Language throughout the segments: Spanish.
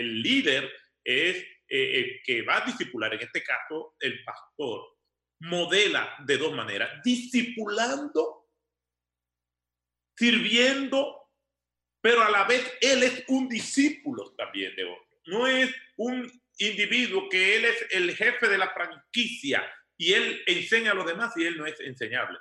el líder es el que va a discipular, en este caso el pastor, modela de dos maneras, discipulando, sirviendo, pero a la vez él es un discípulo también de otro. No es un individuo que él es el jefe de la franquicia y él enseña a los demás y él no es enseñable.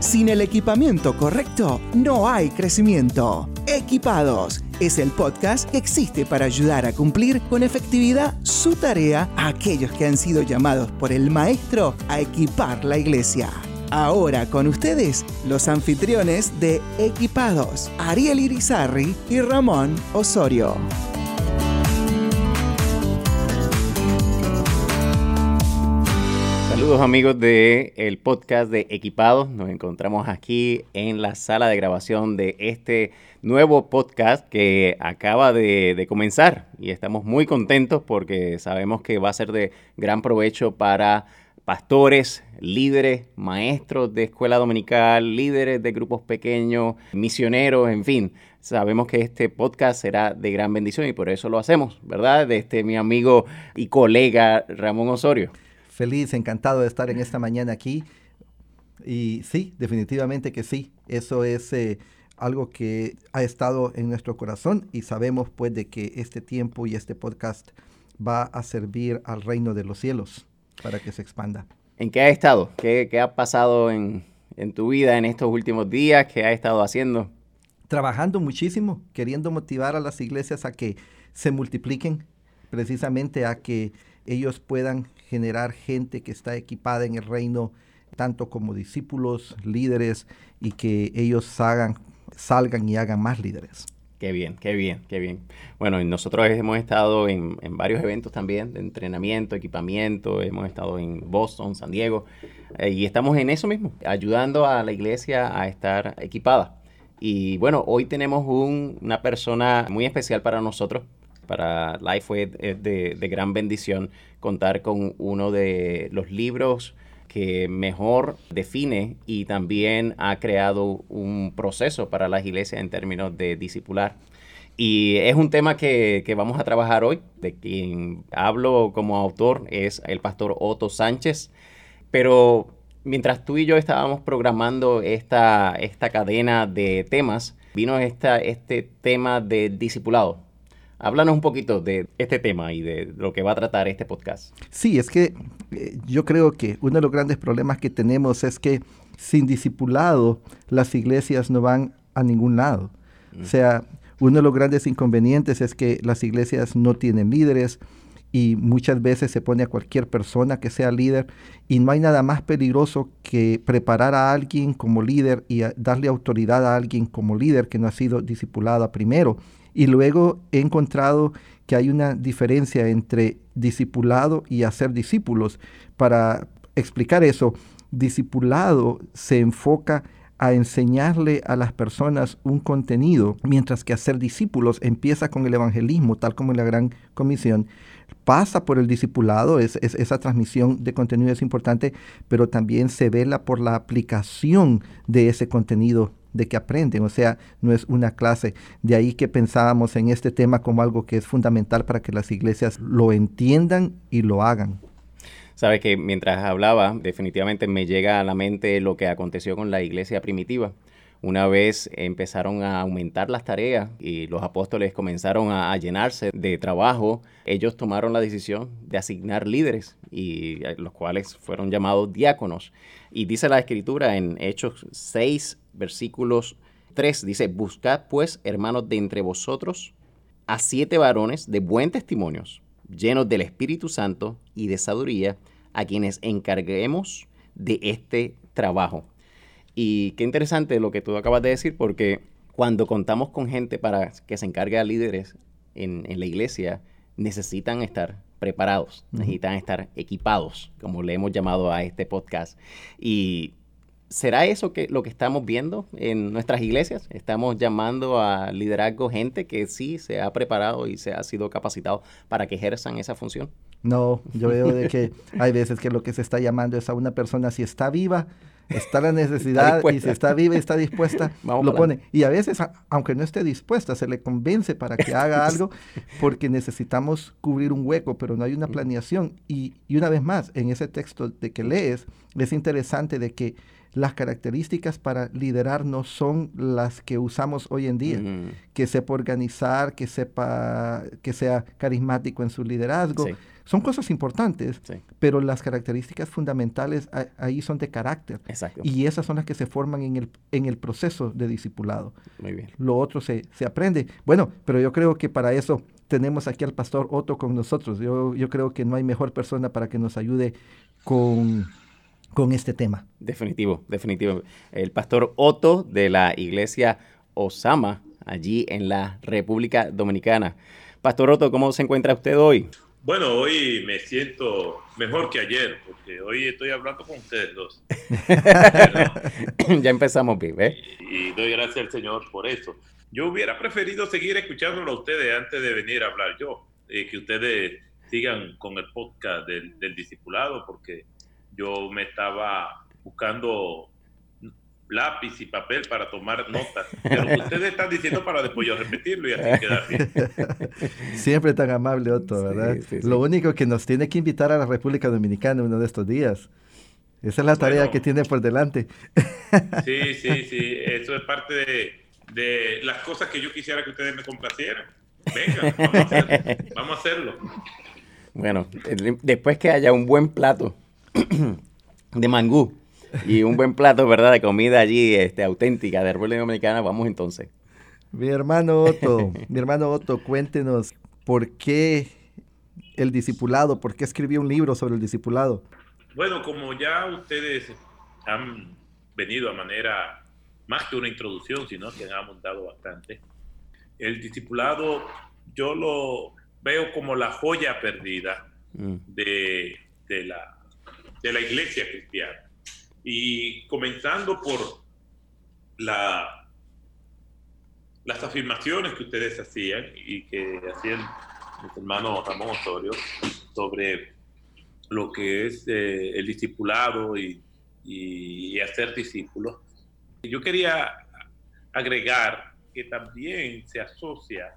Sin el equipamiento correcto, no hay crecimiento. Equipados es el podcast que existe para ayudar a cumplir con efectividad su tarea a aquellos que han sido llamados por el Maestro a equipar la iglesia. Ahora con ustedes, los anfitriones de Equipados, Ariel Irizarri y Ramón Osorio. Saludos amigos de el podcast de Equipados. Nos encontramos aquí en la sala de grabación de este nuevo podcast que acaba de, de, comenzar y estamos muy contentos porque sabemos que va a ser de gran provecho para pastores, líderes, maestros de escuela dominical, líderes de grupos pequeños, misioneros, en fin. Sabemos que este podcast será de gran bendición y por eso lo hacemos, ¿verdad? De este mi amigo y colega Ramón Osorio. Feliz, encantado de estar en esta mañana aquí. Y sí, definitivamente que sí. Eso es eh, algo que ha estado en nuestro corazón y sabemos pues de que este tiempo y este podcast va a servir al reino de los cielos para que se expanda. ¿En qué ha estado? ¿Qué, qué ha pasado en, en, tu vida en estos últimos días? ¿Qué ha estado haciendo? Trabajando muchísimo, queriendo motivar a las iglesias a que se multipliquen, precisamente a que ellos puedan generar gente que está equipada en el reino, tanto como discípulos, líderes, y que ellos hagan, salgan y hagan más líderes. Qué bien, qué bien, qué bien. Bueno, nosotros hemos estado en, en, varios eventos también de entrenamiento, equipamiento, hemos estado en Boston, San Diego, eh, y estamos en eso mismo, ayudando a la iglesia a estar equipada. Y bueno, hoy tenemos un, una persona muy especial para nosotros. Para Life es de, de gran bendición contar con uno de los libros que mejor define y también ha creado un proceso para las iglesias en términos de discipular. Y es un tema que, que, vamos a trabajar hoy. De quien hablo como autor es el pastor Otto Sánchez. Pero mientras tú y yo estábamos programando esta, esta cadena de temas, vino esta, este tema de discipulado. Háblanos un poquito de este tema y de lo que va a tratar este podcast. Sí, es que eh, yo creo que uno de los grandes problemas que tenemos es que sin discipulado las iglesias no van a ningún lado. Mm. O sea, uno de los grandes inconvenientes es que las iglesias no tienen líderes y muchas veces se pone a cualquier persona que sea líder y no hay nada más peligroso que preparar a alguien como líder y darle autoridad a alguien como líder que no ha sido discipulada primero. Y luego he encontrado que hay una diferencia entre discipulado y hacer discípulos. Para explicar eso, discipulado se enfoca a enseñarle a las personas un contenido, mientras que hacer discípulos empieza con el evangelismo, tal como en la Gran Comisión, pasa por el discipulado, es, es, esa transmisión de contenido es importante, pero también se vela por la aplicación de ese contenido de que aprenden, o sea, no es una clase. De ahí que pensábamos en este tema como algo que es fundamental para que las iglesias lo entiendan y lo hagan. Sabe que mientras hablaba, definitivamente me llega a la mente lo que aconteció con la iglesia primitiva. Una vez empezaron a aumentar las tareas y los apóstoles comenzaron a, llenarse de trabajo, ellos tomaron la decisión de asignar líderes y los cuales fueron llamados diáconos. Y dice la escritura en Hechos 6, versículos 3, dice, buscad pues, hermanos, de entre vosotros a siete varones de buen testimonios, llenos del Espíritu Santo y de sabiduría, a quienes encarguemos de este trabajo. Y qué interesante lo que tú acabas de decir, porque cuando contamos con gente para que se encargue a líderes en, en la iglesia, necesitan estar preparados, uh -huh. necesitan estar equipados, como le hemos llamado a este podcast. Y ¿será eso que, lo que estamos viendo en nuestras iglesias? Estamos llamando a liderazgo gente que sí se ha preparado y se ha sido capacitado para que ejerzan esa función. No, yo veo de que hay veces que lo que se está llamando es a una persona si está viva, está la necesidad y si está viva y está dispuesta, lo pone. Y a veces, aunque no esté dispuesta, se le convence para que haga algo porque necesitamos cubrir un hueco, pero no hay una planeación. Y, y una vez más, en ese texto de que lees, es interesante de que las características para liderar no son las que usamos hoy en día. Que sepa organizar, que sepa, que sea carismático en su liderazgo. Son cosas importantes, pero las características fundamentales ahí son de carácter. Y esas son las que se forman en el, en el proceso de discipulado. Muy bien. Lo otro se, se aprende. Bueno, pero yo creo que para eso tenemos aquí al pastor Otto con nosotros. Yo, yo creo que no hay mejor persona para que nos ayude con con este tema. Definitivo, definitivo. El pastor Otto de la iglesia Osama, allí en la República Dominicana. Pastor Otto, ¿cómo se encuentra usted hoy? Bueno, hoy me siento mejor que ayer, porque hoy estoy hablando con ustedes dos. ya empezamos bien, ¿eh? Y, doy gracias al Señor por eso. Yo hubiera preferido seguir escuchándolo a ustedes antes de venir a hablar yo, y que ustedes sigan con el podcast del, del discipulado, porque yo me estaba buscando lápiz y papel para tomar notas. Pero ustedes están diciendo para después yo repetirlo y así quedar bien. Siempre tan amable, Otto, ¿verdad? Lo único que nos tiene que invitar a la República Dominicana uno de estos días. Esa es la tarea que tiene por delante. sí, sí, sí. Eso es parte de, de, las cosas que yo quisiera que ustedes me complacieran. Venga, vamos a hacerlo. Vamos a hacerlo. Bueno, después que haya un buen plato de mangú y un buen plato, ¿verdad? De comida allí este, auténtica de República Dominicana, vamos entonces. Mi hermano Otto, mi hermano Otto, cuéntenos por qué el discipulado, por qué escribió un libro sobre el discipulado. Bueno, como ya ustedes han venido a manera más que una introducción, sino que han abundado bastante, el discipulado yo lo veo como la joya perdida mm. de, de la de la iglesia cristiana. Y comenzando por la, las afirmaciones que ustedes hacían y que hacían mis hermanos Ramón Osorio sobre lo que es eh, el discipulado y, hacer discípulos. Yo quería agregar que también se asocia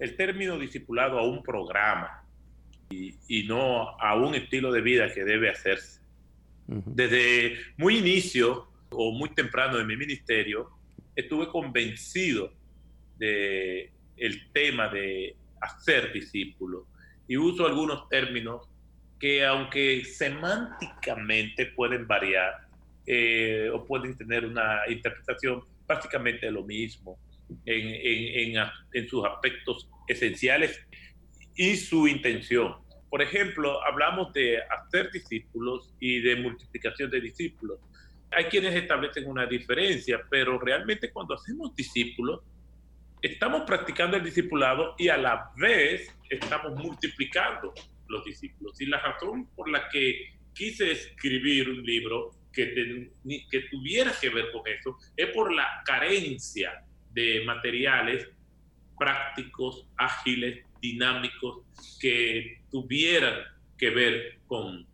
el término discipulado a un programa y, no a un estilo de vida que debe hacerse. Desde muy inicio o muy temprano de mi ministerio, estuve convencido de tema de hacer discípulos y uso algunos términos que aunque semánticamente pueden variar eh, o pueden tener una interpretación básicamente de lo mismo en, en sus aspectos esenciales y su intención. Por ejemplo, hablamos de hacer discípulos y de multiplicación de discípulos. Hay quienes establecen una diferencia, pero realmente cuando hacemos discípulos, estamos practicando el discipulado y a la vez estamos multiplicando los discípulos. Y la razón por la que quise escribir un libro que, que tuviera que ver con eso es por la carencia de materiales prácticos, ágiles, dinámicos que tuvieran que ver con,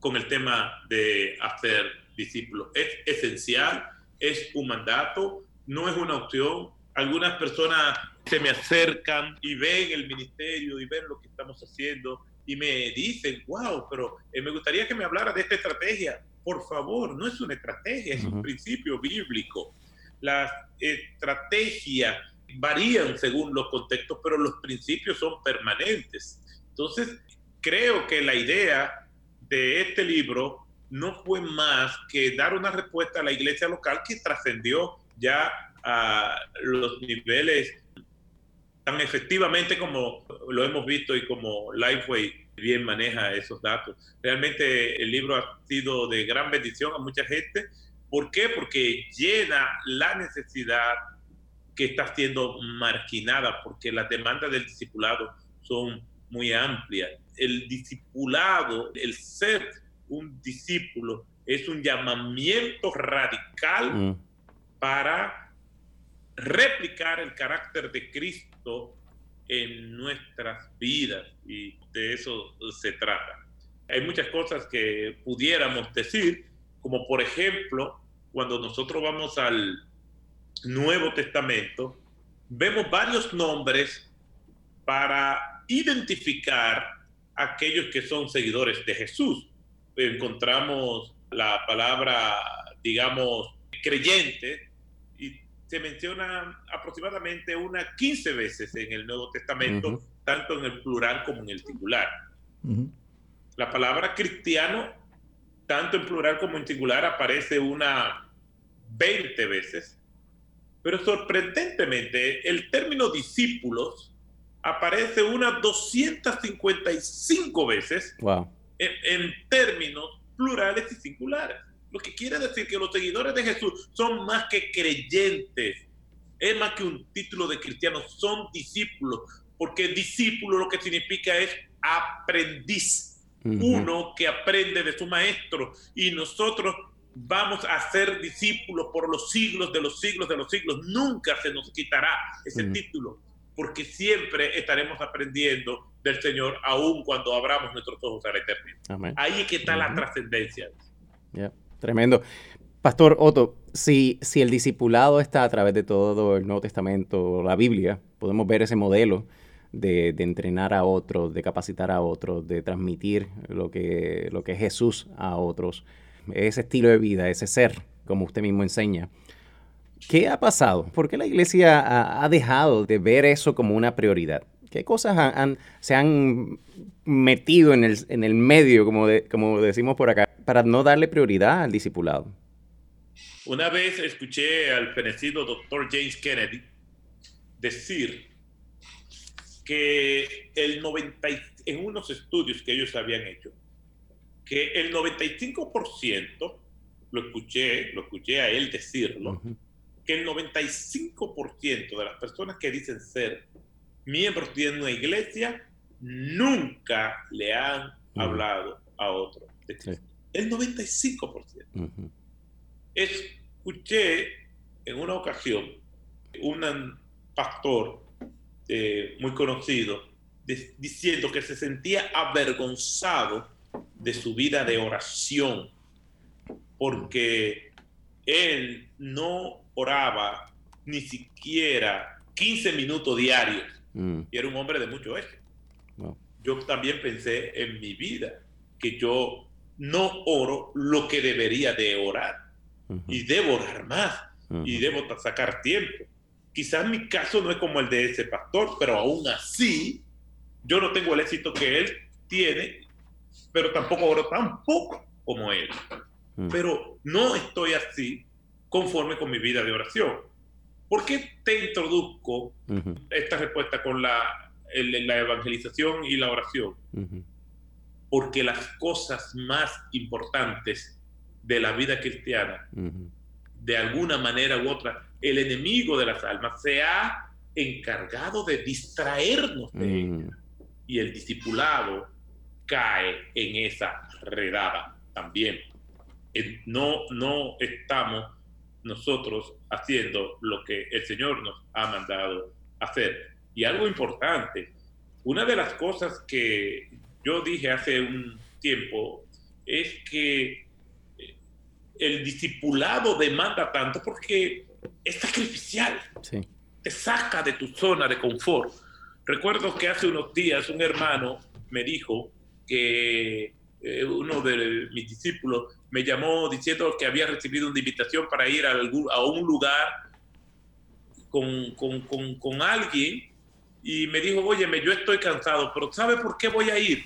con el tema de hacer discípulos. Es esencial, es un mandato, no es una opción. Algunas personas se me acercan y ven el ministerio y ven lo que estamos haciendo y me dicen, wow, pero eh, me gustaría que me hablara de esta estrategia. Por favor, no es una estrategia, es un principio bíblico. La estrategia varían según los contextos, pero los principios son permanentes. Entonces, creo que la idea de este libro no fue más que dar una respuesta a la iglesia local que trascendió ya a los niveles tan efectivamente como lo hemos visto y como Lifeway bien maneja esos datos. Realmente el libro ha sido de gran bendición a mucha gente. ¿Por qué? Porque llena la necesidad que está siendo marginada porque las demandas del discipulado son muy amplias. El discipulado, el ser un discípulo, es un llamamiento radical mm. para replicar el carácter de Cristo en nuestras vidas y de eso se trata. Hay muchas cosas que pudiéramos decir, como por ejemplo cuando nosotros vamos al Nuevo Testamento, vemos varios nombres para identificar aquellos que son seguidores de Jesús. Encontramos la palabra, digamos, creyente, y se menciona aproximadamente unas 15 veces en el Nuevo Testamento, tanto en el plural como en el singular. La palabra cristiano, tanto en plural como en singular, aparece una 20 veces, pero sorprendentemente el término discípulos aparece unas 255 veces en, términos plurales y singulares. Lo que quiere decir que los seguidores de Jesús son más que creyentes, es más que un título de cristiano, son discípulos, porque discípulo lo que significa es aprendiz, uno que aprende de su maestro, y nosotros vamos a ser discípulos por los siglos de los siglos de los siglos, nunca se nos quitará ese título porque siempre estaremos aprendiendo del Señor, aun cuando abramos nuestros ojos a la eternidad. Ahí es que está la trascendencia. Tremendo. Pastor Otto, si, si el discipulado está a través de todo el Nuevo Testamento, la Biblia, podemos ver ese modelo de, entrenar a otros, de capacitar a otros, de transmitir lo que, lo que es Jesús a otros, ese estilo de vida, ese ser, como usted mismo enseña. ¿Qué ha pasado? ¿Por qué la iglesia ha, dejado de ver eso como una prioridad? ¿Qué cosas se han metido en el, medio, como, como decimos por acá, para no darle prioridad al discipulado? Una vez escuché al fenecido doctor James Kennedy decir que el 90, en unos estudios que ellos habían hecho, que el 95%, lo escuché, lo escuché a él decirlo, que el 95% de las personas que dicen ser miembros de una iglesia nunca le han hablado a otro El 95%. Escuché en una ocasión un pastor eh, muy conocido diciendo que se sentía avergonzado de su vida de oración porque él no oraba ni siquiera 15 minutos diarios. Mm. Y era un hombre de mucho éxito. Yo también pensé en mi vida que yo no oro lo que debería de orar. Y debo orar más. Y debo sacar tiempo. Quizás mi caso no es como el de ese pastor, pero aún así yo no tengo el éxito que él tiene, pero tampoco oro tan poco como él. Mm. Pero no estoy así conforme con mi vida de oración. ¿Por qué te introduzco esta respuesta con la, la, evangelización y la oración? Porque las cosas más importantes de la vida cristiana, de alguna manera u otra, el enemigo de las almas se ha encargado de distraernos de ella. Y el discipulado cae en esa redada también. No, no estamos nosotros haciendo lo que el Señor nos ha mandado hacer. Y algo importante, una de las cosas que yo dije hace un tiempo es que eh, el discipulado demanda tanto porque es sacrificial. Te saca de tu zona de confort. Recuerdo que hace unos días un hermano me dijo que eh, uno de mis discípulos me llamó diciendo que había recibido una invitación para ir a, a un lugar con, con, con, con, alguien y me dijo, óyeme, yo estoy cansado, pero ¿sabe por qué voy a ir?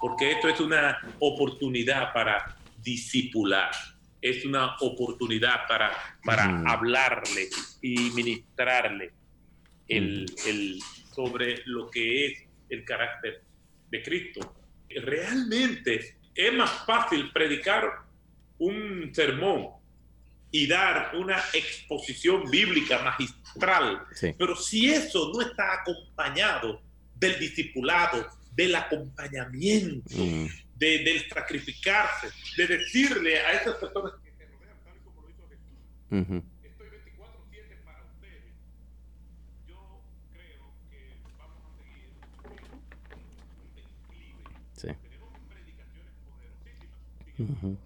Porque esto es una oportunidad para discipular, es una oportunidad para, para hablarle y ministrarle el, el, sobre lo que es el carácter de Cristo. Realmente es más fácil predicar un sermón y dar una exposición bíblica magistral, pero si eso no está acompañado del discipulado, del acompañamiento, mm. de, del sacrificarse, de decirle a esas personas que se rodean tal como lo hizo Jesús, estoy 24-7 para ustedes, yo creo que vamos a seguir un declive. Sí. Tenemos predicaciones poderosísimas.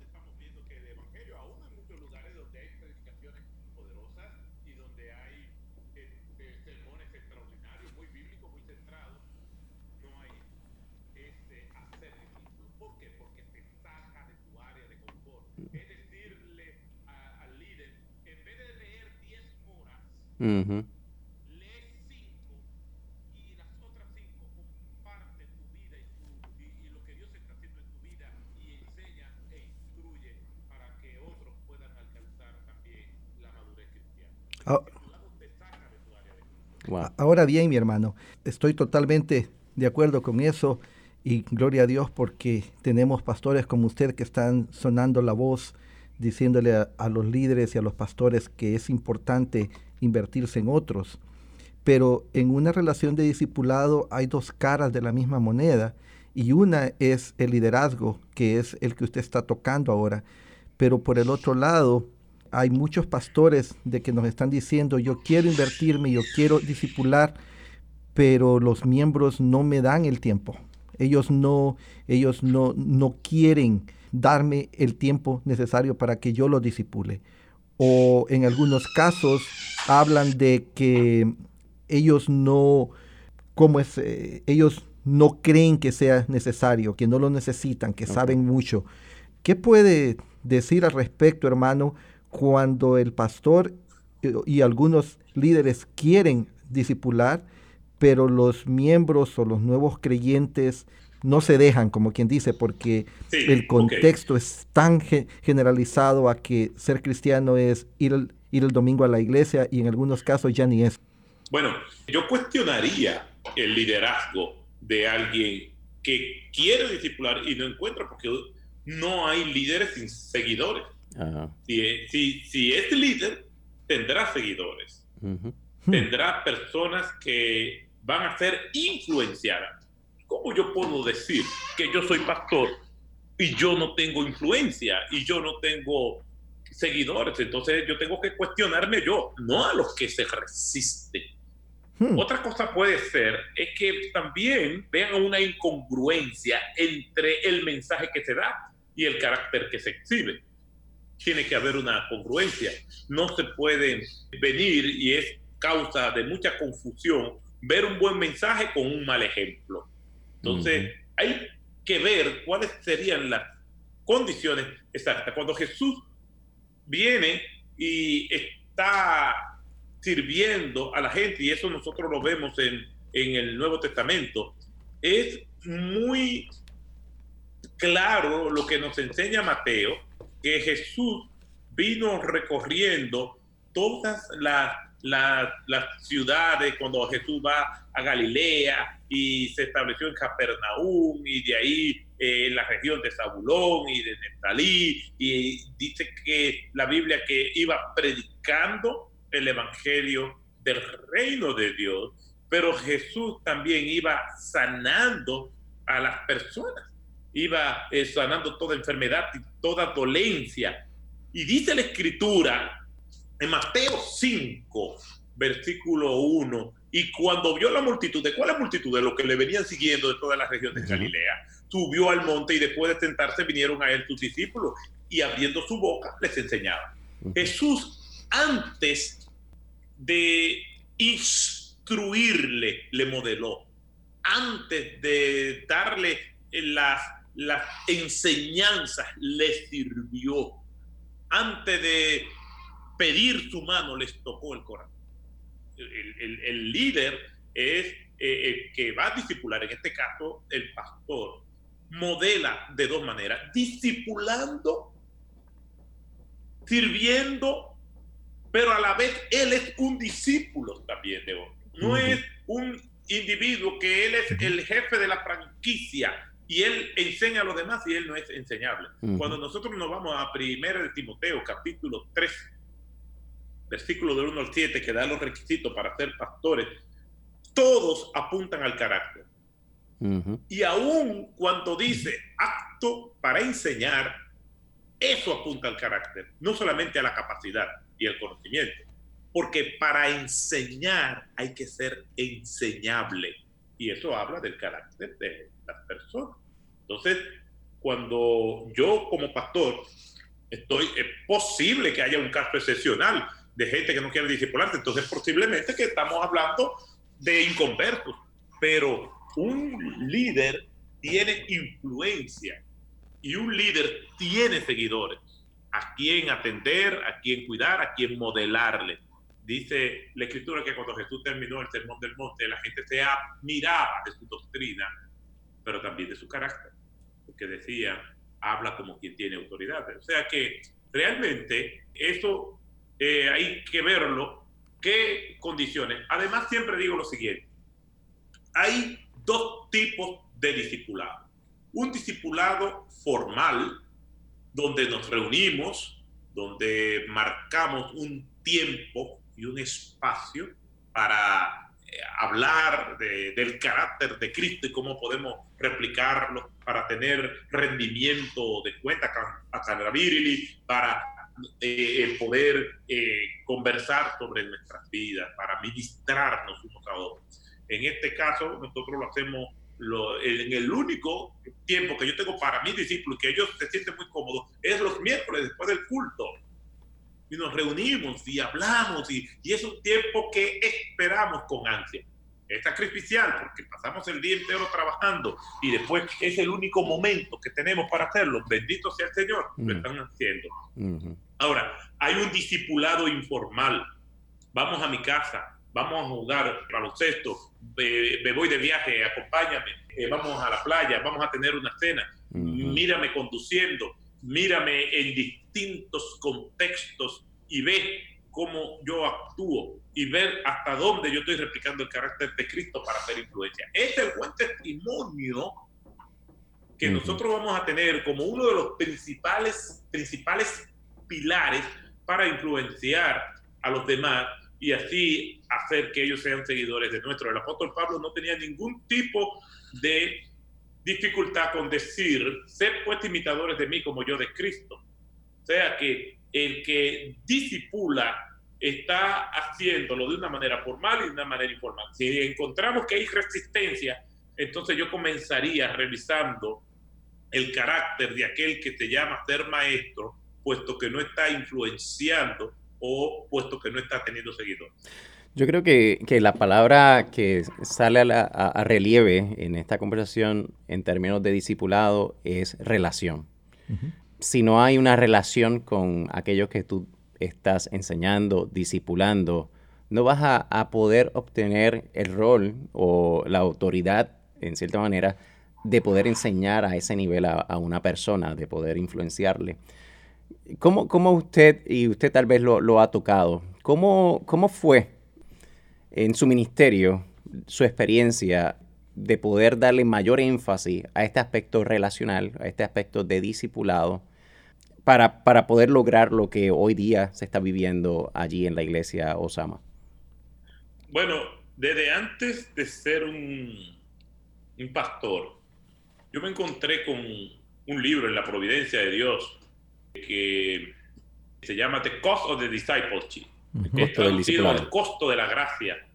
Ahora bien, mi hermano, estoy totalmente de acuerdo con eso y gloria a Dios porque tenemos pastores como usted que están sonando la voz, diciéndole a, los líderes y a los pastores que es importante invertirse en otros. Pero en una relación de discipulado hay dos caras de la misma moneda y una es el liderazgo, que es el que usted está tocando ahora. Pero por el otro lado, hay muchos pastores de que nos están diciendo, yo quiero invertirme, yo quiero discipular, pero los miembros no me dan el tiempo. Ellos no, ellos no, no quieren darme el tiempo necesario para que yo lo disipule. O en algunos casos hablan de que ellos no, como es, eh, ellos no creen que sea necesario, que no lo necesitan, que saben mucho. ¿Qué puede decir al respecto, hermano? cuando el pastor y algunos líderes quieren discipular, pero los miembros o los nuevos creyentes no se dejan, como quien dice, porque el contexto es tan generalizado a que ser cristiano es ir el, ir el domingo a la iglesia y en algunos casos ya ni es. Bueno, yo cuestionaría el liderazgo de alguien que quiere discipular y no encuentra porque no hay líderes sin seguidores. Si, si, si, es líder, tendrá seguidores, tendrá personas que van a ser influenciadas. ¿Cómo yo puedo decir que yo soy pastor y yo no tengo influencia y yo no tengo seguidores? Entonces yo tengo que cuestionarme yo, no a los que se resisten. Hmm. Otra cosa puede ser es que también vean una incongruencia entre el mensaje que se da y el carácter que se exhibe tiene que haber una congruencia. No se puede venir y es causa de mucha confusión ver un buen mensaje con un mal ejemplo. Entonces, hay que ver cuáles serían las condiciones exactas. Cuando Jesús viene y está sirviendo a la gente, y eso nosotros lo vemos en, en el Nuevo Testamento, es muy claro lo que nos enseña Mateo, que Jesús vino recorriendo todas las, ciudades cuando Jesús va a Galilea y se estableció en Capernaum y de ahí eh, en la región de Zabulón y de Neftalí y dice que la Biblia que iba predicando el evangelio del reino de Dios, pero Jesús también iba sanando a las personas iba eh, sanando toda enfermedad y toda dolencia. Y dice la escritura en Mateo 5, versículo 1, y cuando vio la multitud, ¿de cuál la multitud? De los que le venían siguiendo de todas las regiones de Galilea, subió al monte y después de sentarse vinieron a él sus discípulos y abriendo su boca les enseñaba. Jesús antes de instruirle, le modeló. Antes de darle las las enseñanzas le sirvió. Antes de pedir su mano, les tocó el corazón. El, líder es eh, el que va a discipular, en este caso el pastor, modela de dos maneras, discipulando, sirviendo, pero a la vez él es un discípulo también de otro. No es un individuo que él es el jefe de la franquicia, y él enseña a los demás y él no es enseñable. Cuando nosotros nos vamos a 1 de Timoteo, capítulo 3, versículo del 1 al 7, que da los requisitos para ser pastores, todos apuntan al carácter. Y aún cuando dice acto para enseñar, eso apunta al carácter, no solamente a la capacidad y el conocimiento, porque para enseñar hay que ser enseñable. Y eso habla del carácter de las personas. Entonces, cuando yo como pastor estoy, es posible que haya un caso excepcional de gente que no quiere discipularse, entonces posiblemente que estamos hablando de inconversos, pero un líder tiene influencia y un líder tiene seguidores a quien atender, a quien cuidar, a quien modelarle. Dice la escritura que cuando Jesús terminó el sermón del monte, la gente se admiraba de su doctrina, pero también de su carácter, porque decía, habla como quien tiene autoridad. O sea que realmente eso eh, hay que verlo, qué condiciones. Además, siempre digo lo siguiente, hay dos tipos de discipulado. Un discipulado formal, donde nos reunimos, donde marcamos un tiempo y un espacio para eh, hablar del carácter de Cristo y cómo podemos replicarlo para tener rendimiento de cuenta a para eh, poder eh, conversar sobre nuestras vidas, para ministrarnos unos a otros. En este caso, nosotros lo hacemos en el único tiempo que yo tengo para mis discípulos, que ellos se sienten muy cómodos, es los miércoles después del culto. Y nos reunimos y hablamos y, y es un tiempo que esperamos con ansia. Es sacrificial porque pasamos el día entero trabajando y después es el único momento que tenemos para hacerlo. Bendito sea el Señor, lo están haciendo. Ahora, hay un discipulado informal. Vamos a mi casa, vamos a jugar baloncesto, me voy de viaje, acompáñame, eh, vamos a la playa, vamos a tener una cena, mírame conduciendo, mírame en distintos contextos y ve cómo yo actúo y ver hasta dónde yo estoy replicando el carácter de Cristo para hacer influencia. Este es el buen testimonio que nosotros vamos a tener como uno de los principales, principales pilares para influenciar a los demás y así hacer que ellos sean seguidores de nuestro. El apóstol Pablo no tenía ningún tipo de dificultad con decir, ser pues imitadores de mí como yo de Cristo. O sea que el que disipula está haciéndolo de una manera formal y de una manera informal. Si encontramos que hay resistencia, entonces yo comenzaría revisando el carácter de aquel que te llama ser maestro, puesto que no está influenciando o puesto que no está teniendo seguidores. Yo creo que, la palabra que sale a, relieve en esta conversación en términos de discipulado es relación. Si no hay una relación con aquellos que tú estás enseñando, discipulando, no vas a, poder obtener el rol o la autoridad, en cierta manera, de poder enseñar a ese nivel a, una persona, de poder influenciarle. ¿Cómo, cómo usted, y usted tal vez lo, ha tocado, cómo, cómo fue en su ministerio su experiencia de poder darle mayor énfasis a este aspecto relacional, a este aspecto de discipulado, para, para, poder lograr lo que hoy día se está viviendo allí en la iglesia Osama? Bueno, desde antes de ser un, un pastor, yo me encontré con un libro en la providencia de Dios que se llama The Cost of the Discipleship, que es traducido el costo de la gracia.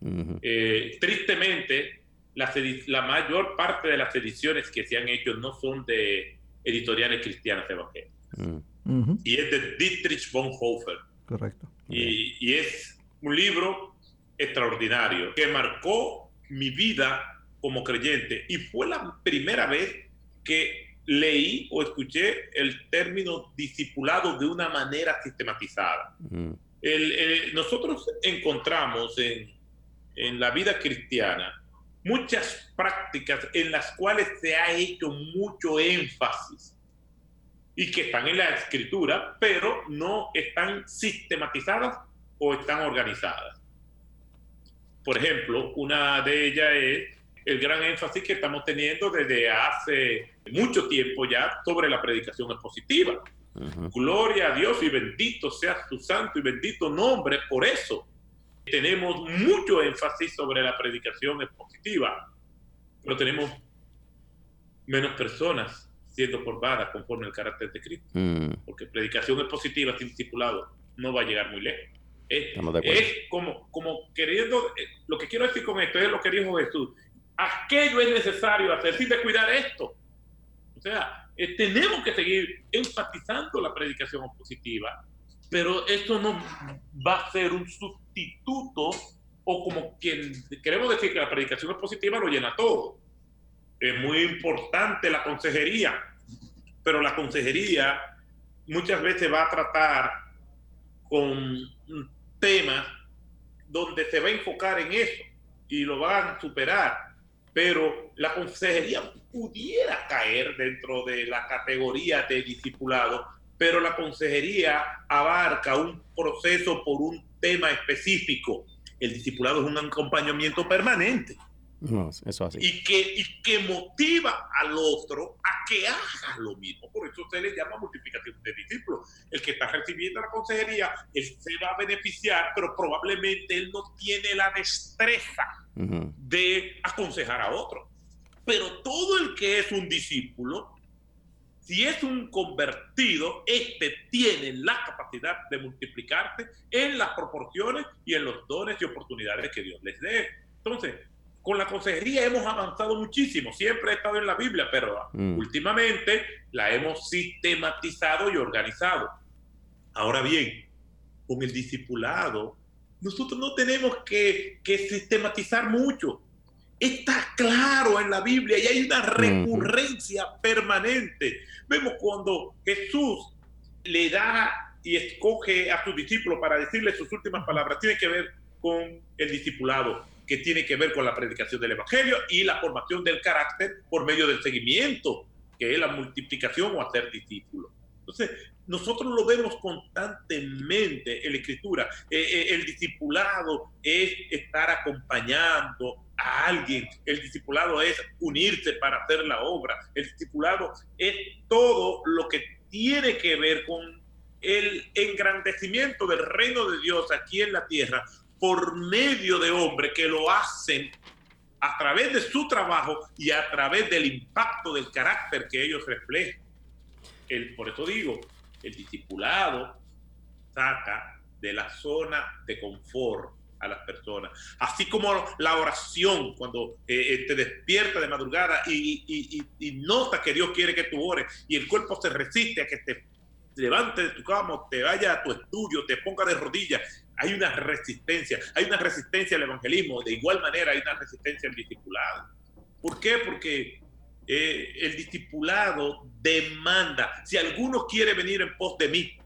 Eh, tristemente, la, la, mayor parte de las ediciones que se han hecho no son de editoriales cristianas evangélicas. Y es de Dietrich Bonhoeffer. Correcto. Y, y es un libro extraordinario que marcó mi vida como creyente y fue la primera vez que leí o escuché el término discipulado de una manera sistematizada. nosotros encontramos en, en la vida cristiana muchas prácticas en las cuales se ha hecho mucho énfasis y que están en la escritura, pero no están sistematizadas o están organizadas. Por ejemplo, una de ellas es el gran énfasis que estamos teniendo desde hace mucho tiempo ya sobre la predicación expositiva. Gloria a Dios y bendito sea su santo y bendito nombre. Por eso tenemos mucho énfasis sobre la predicación expositiva, pero tenemos menos personas siendo formadas conforme al carácter de Cristo. Mm. Porque predicación expositiva sin discipulado no va a llegar muy lejos. Es, es como, como queriendo, eh, lo que quiero decir con esto es lo que dijo Jesús aquello es necesario hacer sin descuidar esto. O sea, eh, tenemos que seguir enfatizando la predicación opositiva, pero esto no va a ser un sustituto o como quien queremos decir que la predicación expositiva lo llena todo. Es muy importante la consejería, pero la consejería muchas veces va a tratar con temas donde se va a enfocar en eso y lo van a superar. Pero la consejería pudiera caer dentro de la categoría de discipulado, pero la consejería abarca un proceso por un tema específico. El discipulado es un acompañamiento permanente. No, eso así. Y que, y que motiva al otro a que haga lo mismo. Por eso se le llama multiplicación de discípulos. El que está recibiendo la consejería, él se va a beneficiar, pero probablemente él no tiene la destreza de aconsejar a otro. Pero todo el que es un discípulo, si es un convertido, este tiene la capacidad de multiplicarse en las proporciones y en los dones y oportunidades que Dios les dé. Entonces, con la consejería hemos avanzado muchísimo, siempre ha estado en la Biblia, pero mm. últimamente la hemos sistematizado y organizado. Ahora bien, con el discipulado, nosotros no tenemos que, sistematizar mucho. Está claro en la Biblia y hay una recurrencia permanente. Vemos cuando Jesús le da y escoge a sus discípulos para decirle sus últimas palabras, tiene que ver con el discipulado que tiene que ver con la predicación del Evangelio y la formación del carácter por medio del seguimiento, que es la multiplicación o hacer discípulos. Entonces, nosotros lo vemos constantemente en la escritura. Eh, eh, el discipulado es estar acompañando a alguien. El discipulado es unirse para hacer la obra. El discipulado es todo lo que tiene que ver con el engrandecimiento del reino de Dios aquí en la tierra por medio de hombres que lo hacen a través de su trabajo y a través del impacto del carácter que ellos reflejan. El, por eso digo, el discipulado saca de la zona de confort a las personas. Así como la oración, cuando eh, eh, te despierta de madrugada y, y, nota que Dios quiere que tú ores y el cuerpo se resiste a que te levante de tu cama, te vaya a tu estudio, te ponga de rodillas hay una resistencia, hay una resistencia al evangelismo, de igual manera hay una resistencia al discipulado. ¿Por qué? Porque eh, el discipulado demanda, si alguno quiere venir en pos de mí,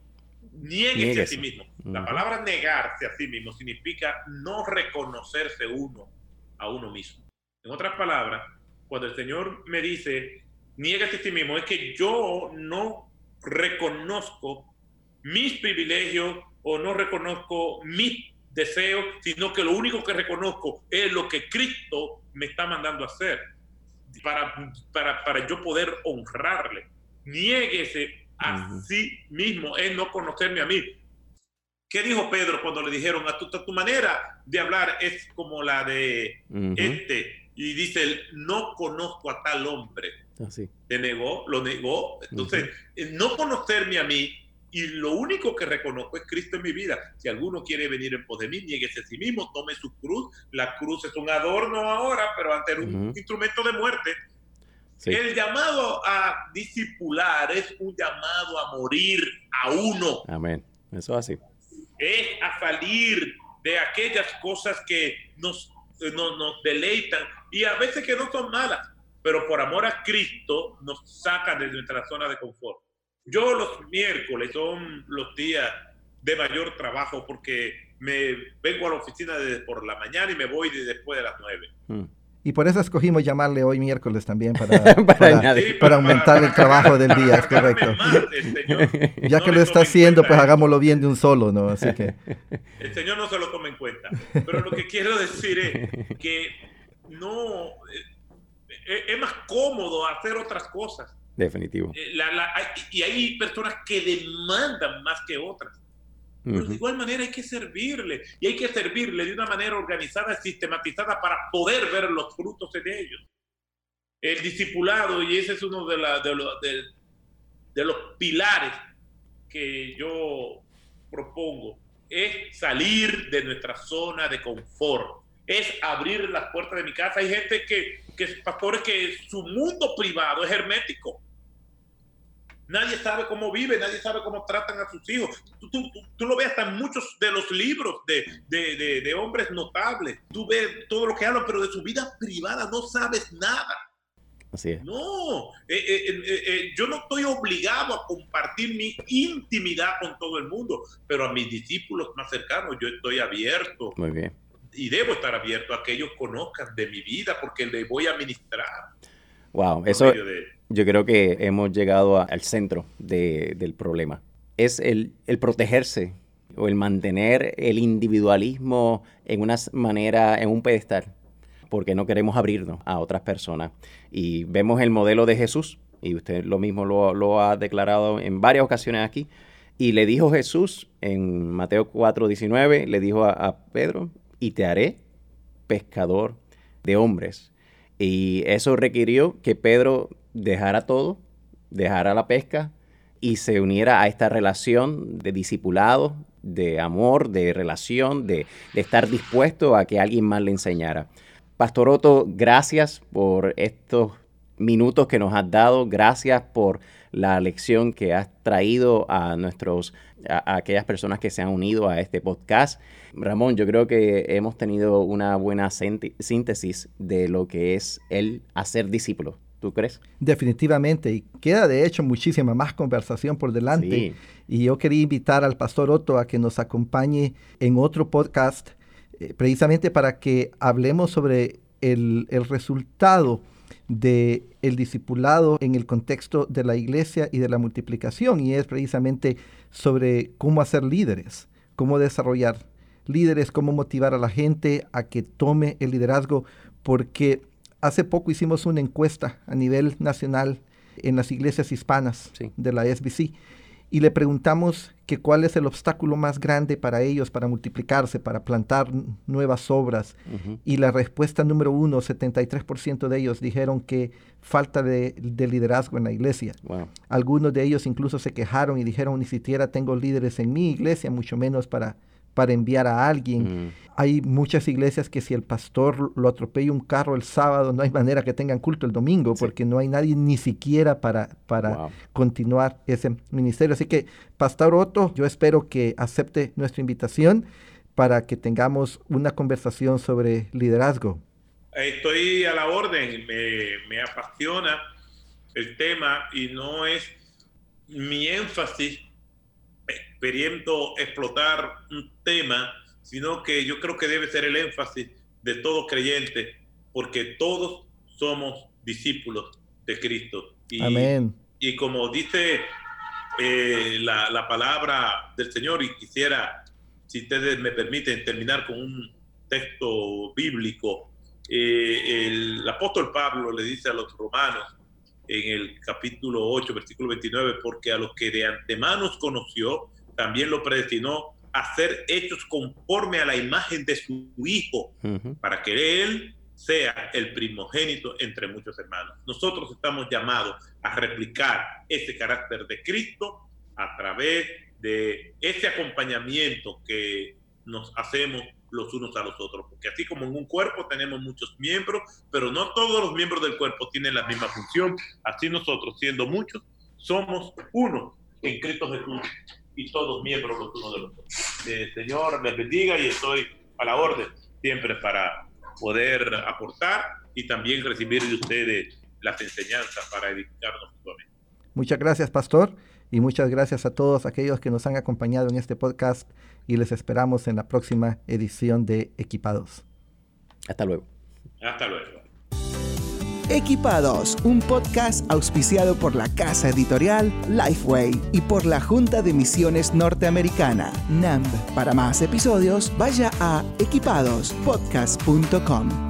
nieguese a sí mismo. La palabra negarse a sí mismo significa no reconocerse uno a uno mismo. En otras palabras, cuando el Señor me dice, niégate a sí mismo, es que yo no reconozco mis privilegios, o no reconozco mis deseos, sino que lo único que reconozco es lo que Cristo me está mandando a hacer para, para, para yo poder honrarle. Niéguese a sí mismo, es no conocerme a mí. ¿Qué dijo Pedro cuando le dijeron a tu, tu manera de hablar es como la de este? Y dice, no conozco a tal hombre. Así. Ah, Te negó, lo negó. Entonces, no conocerme a mí y lo único que reconozco es Cristo en mi vida. Si alguno quiere venir en pos de mí, nieguese a sí mismo, tome su cruz. La cruz es un adorno ahora, pero antes era un instrumento de muerte. El llamado a discipular es un llamado a morir a uno. Amén. Eso así. Es a salir de aquellas cosas que nos, nos, nos deleitan y a veces que no son malas, pero por amor a Cristo nos sacan de nuestra zona de confort. Yo los miércoles son los días de mayor trabajo porque me vengo a la oficina desde por la mañana y me voy después de las nueve. Hmm. Y por eso escogimos llamarle hoy miércoles también, para, para, aumentar el trabajo del día, es correcto. ya que lo está haciendo, pues hagámoslo bien de un solo, ¿no? Así que... El Señor no se lo toma en cuenta. Pero lo que quiero decir es que no... Eh, es más cómodo hacer otras cosas. Definitivo. Eh, y hay personas que demandan más que otras. Pero de igual manera hay que servirle y hay que servirle de una manera organizada, sistematizada para poder ver los frutos en ellos. El discipulado, y ese es uno de, de, de los pilares que yo propongo, es salir de nuestra zona de confort, es abrir las puertas de mi casa. Hay gente que, que pastores, que su mundo privado es hermético Nadie sabe cómo vive, nadie sabe cómo tratan a sus hijos. Tú, tú, tú, lo ves hasta en muchos de los libros de, de, de, hombres notables. Tú ves todo lo que hablan, pero de su vida privada no sabes nada. Así es. No, eh, eh, eh, yo no estoy obligado a compartir mi intimidad con todo el mundo, pero a mis discípulos más cercanos yo estoy abierto. Muy bien. Y debo estar abierto a que ellos conozcan de mi vida porque les voy a ministrar. Wow, eso yo creo que hemos llegado al centro del problema. Es el, el protegerse o el mantener el individualismo en una manera, en un pedestal, porque no queremos abrirnos a otras personas. Y vemos el modelo de Jesús, y usted lo mismo lo, ha declarado en varias ocasiones aquí, y le dijo Jesús en Mateo 4:19, le dijo a Pedro, y te haré pescador de hombres. Y eso requirió que Pedro dejara todo, dejara la pesca y se uniera a esta relación de discipulado, de amor, de relación, de, estar dispuesto a que alguien más le enseñara. Pastor Otto, gracias por estos minutos que nos has dado, gracias por la lección que has traído a nuestros a, aquellas personas que se han unido a este podcast. Ramón, yo creo que hemos tenido una buena síntesis de lo que es el hacer discípulo. ¿Tú crees? Definitivamente, y queda de hecho muchísima más conversación por delante. Y yo quería invitar al pastor Otto a que nos acompañe en otro podcast, eh, precisamente para que hablemos sobre el, el resultado del el discipulado en el contexto de la iglesia y de la multiplicación, y es precisamente sobre cómo hacer líderes, cómo desarrollar líderes, cómo motivar a la gente a que tome el liderazgo, porque hace poco hicimos una encuesta a nivel nacional en las iglesias hispanas de la SBC y le preguntamos que cuál es el obstáculo más grande para ellos para multiplicarse, para plantar nuevas obras. Y la respuesta número uno, 73% de ellos dijeron que falta de, liderazgo en la iglesia. Algunos de ellos incluso se quejaron y dijeron, ni siquiera tengo líderes en mi iglesia, mucho menos para para enviar a alguien. Mm. Hay muchas iglesias que si el pastor lo atropella un carro el sábado, no hay manera que tengan culto el domingo, porque no hay nadie ni siquiera para, para continuar ese ministerio. Así que, Pastor Otto, yo espero que acepte nuestra invitación para que tengamos una conversación sobre liderazgo. Estoy a la orden, me, me apasiona el tema y no es mi énfasis queriendo explotar un tema, sino que yo creo que debe ser el énfasis de todo creyente, porque todos somos discípulos de Cristo. Y, Amén. Y como dice eh, la, palabra del Señor, y quisiera, si ustedes me permiten, terminar con un texto bíblico, eh, el apóstol Pablo le dice a los romanos en el capítulo 8, versículo 29, porque a los que de antemano conoció, también lo predestinó a ser hechos conforme a la imagen de su Hijo, para que Él sea el primogénito entre muchos hermanos. Nosotros estamos llamados a replicar ese carácter de Cristo a través de ese acompañamiento que nos hacemos los unos a los otros, porque así como en un cuerpo tenemos muchos miembros, pero no todos los miembros del cuerpo tienen la misma función, así nosotros, siendo muchos, somos uno en Cristo Jesús y todos miembros los unos de los otros. Eh, señor, les bendiga y estoy a la orden siempre para poder aportar y también recibir de ustedes las enseñanzas para edificarnos mutuamente. Muchas gracias, pastor, y muchas gracias a todos aquellos que nos han acompañado en este podcast y les esperamos en la próxima edición de Equipados. Hasta luego. Hasta luego. Equipados, un podcast auspiciado por la casa editorial Lifeway y por la Junta de Misiones Norteamericana, NAMB. Para más episodios, vaya a equipadospodcast.com.